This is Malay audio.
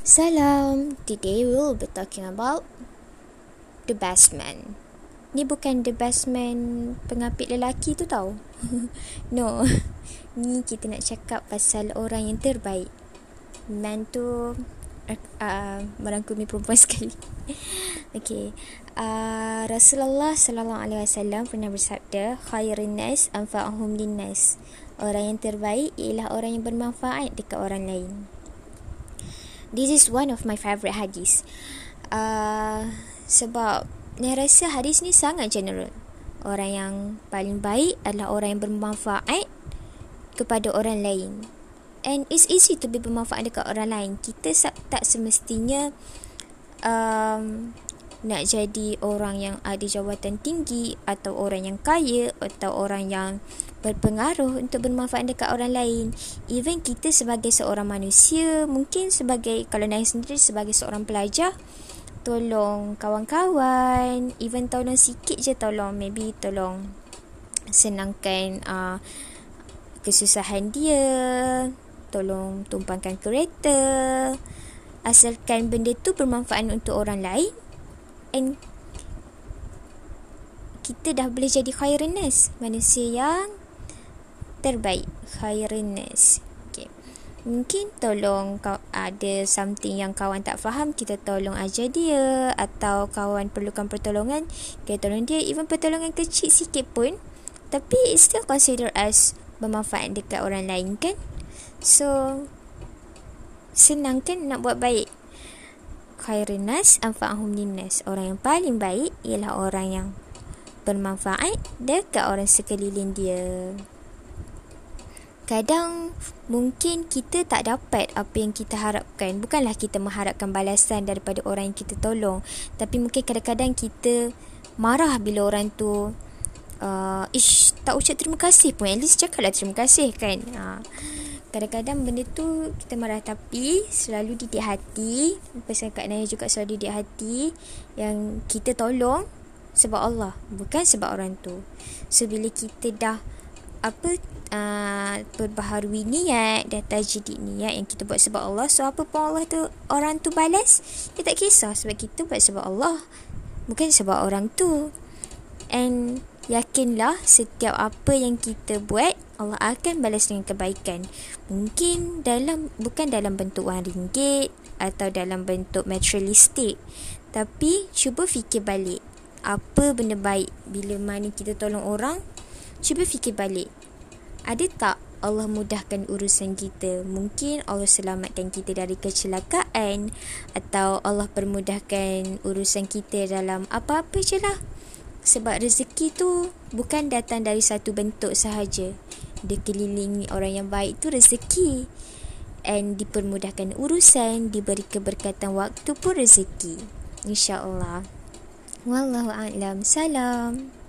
Salam. Today we will be talking about the best man. Ni bukan the best man pengapit lelaki tu tau. no. Ni kita nak cakap pasal orang yang terbaik. Man tu uh, merangkumi perempuan sekali. okay. Uh, Rasulullah sallallahu alaihi wasallam pernah bersabda, "Khairun nas anfa'uhum lin-nas." Orang yang terbaik ialah orang yang bermanfaat dekat orang lain. This is one of my favorite hadis. Uh, sebab saya rasa hadis ni sangat general. Orang yang paling baik adalah orang yang bermanfaat kepada orang lain. And it's easy to be bermanfaat dekat orang lain. Kita tak semestinya um, nak jadi orang yang ada jawatan tinggi atau orang yang kaya atau orang yang berpengaruh untuk bermanfaat dekat orang lain. Even kita sebagai seorang manusia, mungkin sebagai kalau Naya sendiri sebagai seorang pelajar, tolong kawan-kawan, even tolong sikit je tolong, maybe tolong senangkan uh, kesusahan dia, tolong tumpangkan kereta, asalkan benda tu bermanfaat untuk orang lain, and kita dah boleh jadi khairiness. Manusia yang terbaik khairiness. Okay. mungkin tolong kau ada something yang kawan tak faham kita tolong ajar dia. Atau kawan perlukan pertolongan kita tolong dia. Even pertolongan kecil sikit pun. Tapi it still consider as bermanfaat dekat orang lain kan? So senang kan nak buat baik khairun nas anfa'ahum linnas. Orang yang paling baik ialah orang yang bermanfaat dekat orang sekeliling dia. Kadang mungkin kita tak dapat apa yang kita harapkan. Bukanlah kita mengharapkan balasan daripada orang yang kita tolong. Tapi mungkin kadang-kadang kita marah bila orang tu uh, ish, tak ucap terima kasih pun. At least cakaplah terima kasih kan. Uh, kadang-kadang benda tu kita marah tapi selalu didik hati. Pesan Kak Naya juga selalu didik hati yang kita tolong sebab Allah bukan sebab orang tu. So bila kita dah apa uh, perbaharui niat dah tajdid niat yang kita buat sebab Allah so apa pun Allah tu orang tu balas kita tak kisah sebab kita buat sebab Allah bukan sebab orang tu. And yakinlah setiap apa yang kita buat Allah akan balas dengan kebaikan. Mungkin dalam bukan dalam bentuk wang ringgit atau dalam bentuk materialistik. Tapi cuba fikir balik. Apa benda baik bila mana kita tolong orang? Cuba fikir balik. Ada tak Allah mudahkan urusan kita? Mungkin Allah selamatkan kita dari kecelakaan atau Allah permudahkan urusan kita dalam apa-apa je lah. Sebab rezeki tu bukan datang dari satu bentuk sahaja. Dikelilingi orang yang baik tu rezeki. And dipermudahkan urusan diberi keberkatan waktu pun rezeki. Insyaallah. Wallahu a'lam. Salam